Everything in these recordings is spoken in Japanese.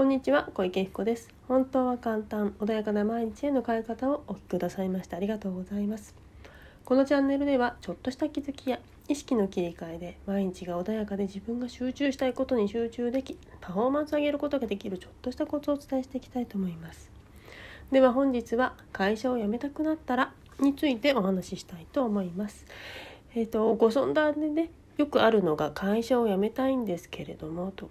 こんにちは小池彦です。本当は簡単穏やかな毎日への変え方をお聞きくださいましてありがとうございます。このチャンネルではちょっとした気づきや意識の切り替えで毎日が穏やかで自分が集中したいことに集中できパフォーマンスを上げることができるちょっとしたコツをお伝えしていきたいと思います。では本日は会社を辞めたくなったらについてお話ししたいと思います。えっ、ー、とご相談でねよくあるのが会社を辞めたいんですけれどもと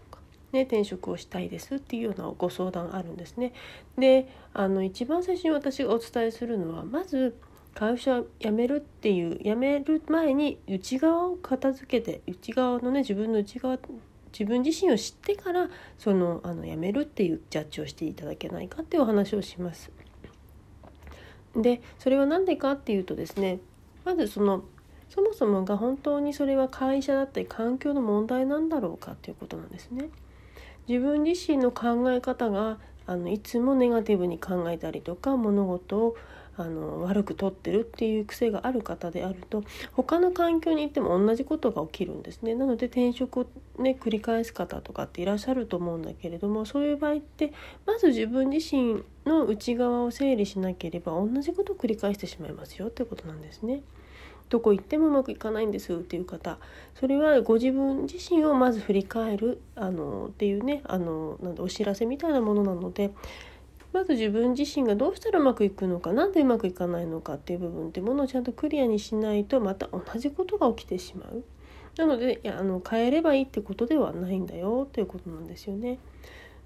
ね、転職をしたいですっていうようなご相談あるんですね。であの一番最初に私がお伝えするのはまず会社辞めるっていう辞める前に内側を片付けて内側のね自分の内側自分自身を知ってからそのあの辞めるっていうジャッジをしていただけないかっていうお話をします。でそれは何でかっていうとですねまずそのそもそもが本当にそれは会社だったり環境の問題なんだろうかっていうことなんですね。自分自身の考え方があのいつもネガティブに考えたりとか物事をあの悪くとってるっていう癖がある方であると他の環境に行っても同じことが起きるんですねなので転職をね繰り返す方とかっていらっしゃると思うんだけれどもそういう場合ってまず自分自身の内側を整理しなければ同じことを繰り返してしまいますよってことなんですね。どこ行ってもうまくいかないんですっていう方それはご自分自身をまず振り返るあのっていうねあのなんお知らせみたいなものなのでまず自分自身がどうしたらうまくいくのか何でうまくいかないのかっていう部分ってものをちゃんとクリアにしないとまた同じことが起きてしまう。なのでいやあの変えればいいってことではないんだよということなんですよね。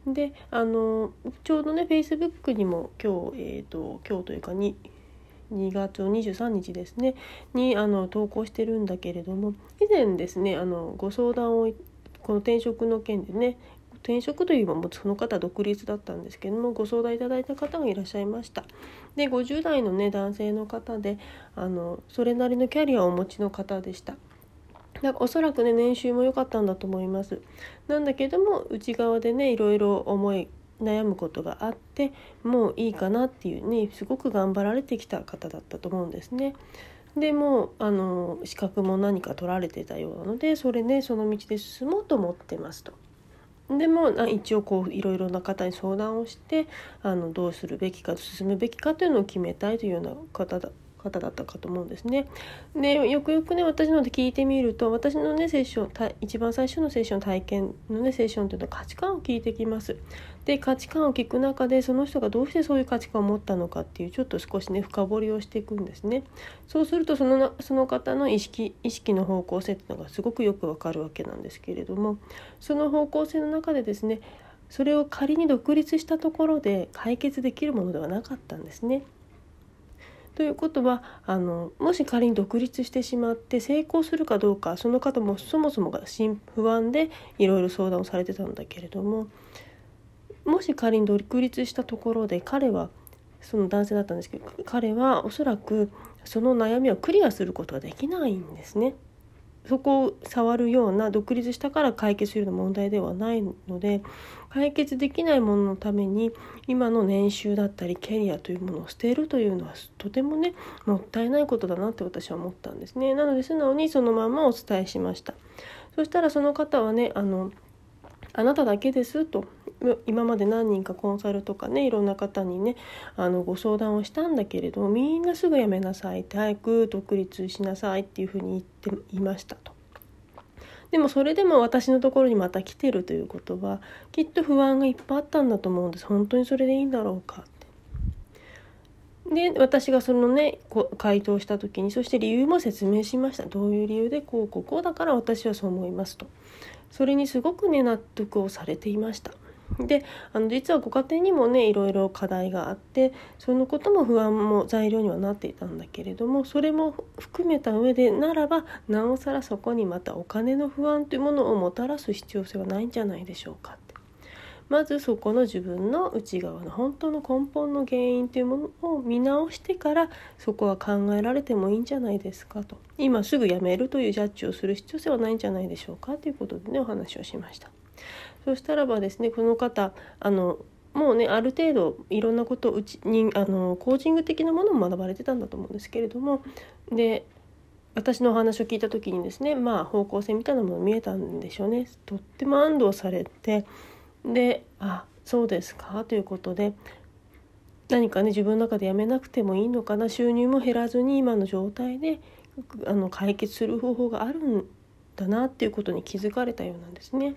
であのちょうどね Facebook にも今日、えーと、今日というかに2月23日ですね。にあの投稿してるんだけれども以前ですねあのご相談をこの転職の件でね転職というよりもその方独立だったんですけどもご相談いただいた方がいらっしゃいました。で50代のね男性の方であのそれなりのキャリアをお持ちの方でした。だからおそらくね年収も良かったんだと思います。なんだけども内側でねいろいろ思い悩むことがあってもういいかなっていうねすごく頑張られてきた方だったと思うんですね。でもあの資格も何か取られてたようなのでそれねその道で進もうと思ってますと。でも一応こういろいろな方に相談をしてあのどうするべきか進むべきかというのを決めたいというような方だ方だったかと思うんですね。でよくよくね私ので聞いてみると私のねセッション一番最初のセッション体験のねセッションというのは価値観を聞いてきます。で価値観を聞く中でその人がどうしてそういう価値観を持ったのかっていうちょっと少しね深掘りをしていくんですね。そうするとそのその方の意識意識の方向性っていうのがすごくよくわかるわけなんですけれどもその方向性の中でですねそれを仮に独立したところで解決できるものではなかったんですね。ということはあのもし仮に独立してしまって成功するかどうかその方もそもそもが不安でいろいろ相談をされてたんだけれどももし仮に独立したところで彼はその男性だったんですけど彼はおそらくその悩みをクリアすることができないんですね。そこを触るような独立したから解決するような問題ではないので解決できないもののために今の年収だったりキャリアというものを捨てるというのはとてもねもったいないことだなって私は思ったんですね。なので素直にそのままお伝えしました。そしたらその方はねあのあなただけですと。今まで何人かコンサルとかねいろんな方にねあのご相談をしたんだけれどもみんなすぐ辞めなさい。って早く独立しなさいっていうふうに言っていましたと。でもそれでも私のところにまた来てるということはきっと不安がいっぱいあったんだと思うんです。本当にそれでいいんだろうかって。で私がそのね回答した時にそして理由も説明しました。どういう理由でこうこうこうだから私はそう思いますと。それにすごくね納得をされていました。であの実はご家庭にもねいろいろ課題があってそのことも不安も材料にはなっていたんだけれどもそれも含めた上でならばなおさらそこにまたお金の不安というものをもたらす必要性はないんじゃないでしょうかって。まずそこの自分の内側の本当の根本の原因というものを見直してからそこは考えられてもいいんじゃないですかと。今すぐやめるというジャッジをする必要性はないんじゃないでしょうかということでねお話をしました。そしたらばですねこの方あのもうねある程度いろんなことうちにあのコーチング的なものも学ばれてたんだと思うんですけれどもで私のお話を聞いた時にですねまあ方向性みたいなもの見えたんでしょうねとっても安堵されてであそうですかということで何かね自分の中でやめなくてもいいのかな収入も減らずに今の状態であの解決する方法があるんだなっていうことに気づかれたようなんですね。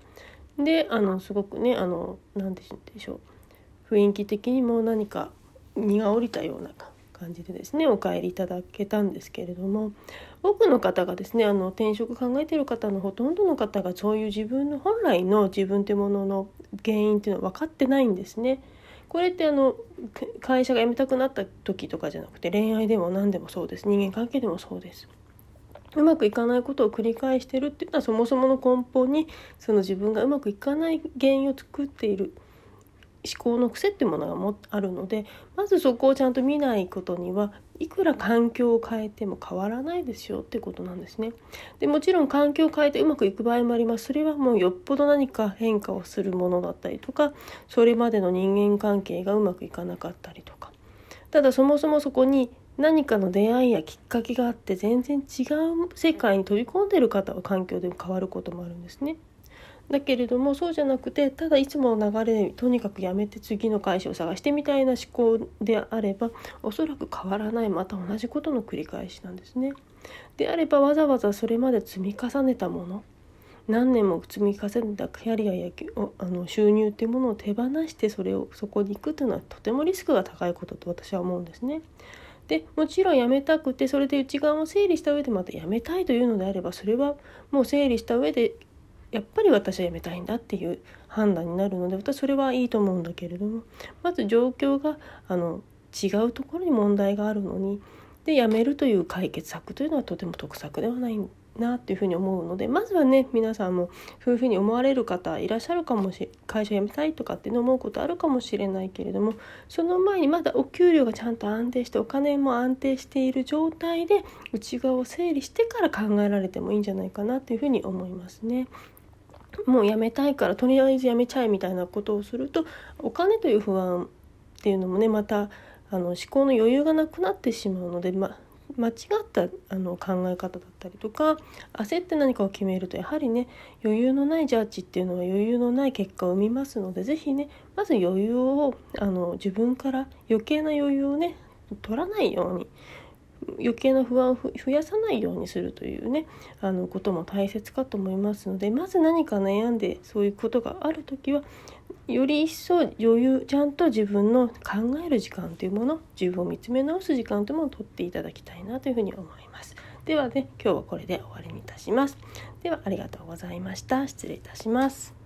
であのすごくねあの何でしょう雰囲気的にも何か荷が下りたような感じでですねお帰りいただけたんですけれども多くの方がですねあの転職考えてる方のほとんどの方がそういう自分の本来の自分ってものの原因っていうのは分かってないんですね。これってあの会社が辞めたくなった時とかじゃなくて恋愛でも何でもそうです人間関係でもそうです。うまくいかないことを繰り返してるっていうのはそもそもの根本にその自分がうまくいかない原因を作っている思考の癖っていうものがもあるのでまずそこをちゃんと見ないことにはいくら環境を変えても変わらないですよってことなんですね。でもちろん環境を変えてうまくいく場合もあります。それはもうよっぽど何か変化をするものだったりとかそれまでの人間関係がうまくいかなかったりとかただそもそもそこに何かの出会いやきっかけがあって全然違う世界に飛び込んでる方は環境で変わることもあるんですね。だけれどもそうじゃなくてただいつもの流れでとにかくやめて次の会社を探してみたいな思考であればおそらく変わらないまた同じことの繰り返しなんですね。であればわざわざそれまで積み重ねたもの何年も積み重ねたキャリアやあの収入っていうものを手放してそれをそこに行くというのはとてもリスクが高いことと私は思うんですね。でもちろん辞めたくてそれで内側を整理した上でまた辞めたいというのであればそれはもう整理した上でやっぱり私は辞めたいんだっていう判断になるので私それはいいと思うんだけれどもまず状況があの違うところに問題があるのにで辞めるという解決策というのはとても得策ではないなっていうふうに思うのでまずはね皆さんもそういうふうに思われる方いらっしゃるかもし会社辞めたいとかって思うことあるかもしれないけれどもその前にまだお給料がちゃんと安定してお金も安定している状態で内側を整理してから考えられてもいいんじゃないかなというふうに思いますね。もう辞めたいからとりあえず辞めちゃえみたいなことをするとお金という不安っていうのもねまたあの思考の余裕がなくなってしまうので、ま、間違ったあの考え方だったりとか焦って何かを決めるとやはりね余裕のないジャッジっていうのは余裕のない結果を生みますので是非ねまず余裕をあの自分から余計な余裕をね取らないように余計な不安を増やさないようにするというねあのことも大切かと思いますのでまず何か悩んでそういうことがある時はより一層余裕ちゃんと自分の考える時間というもの自分を見つめ直す時間というものをとっていただきたいなというふうに思います。ではね今日はこれで終わりにいたします。ではありがとうございました。失礼いたします。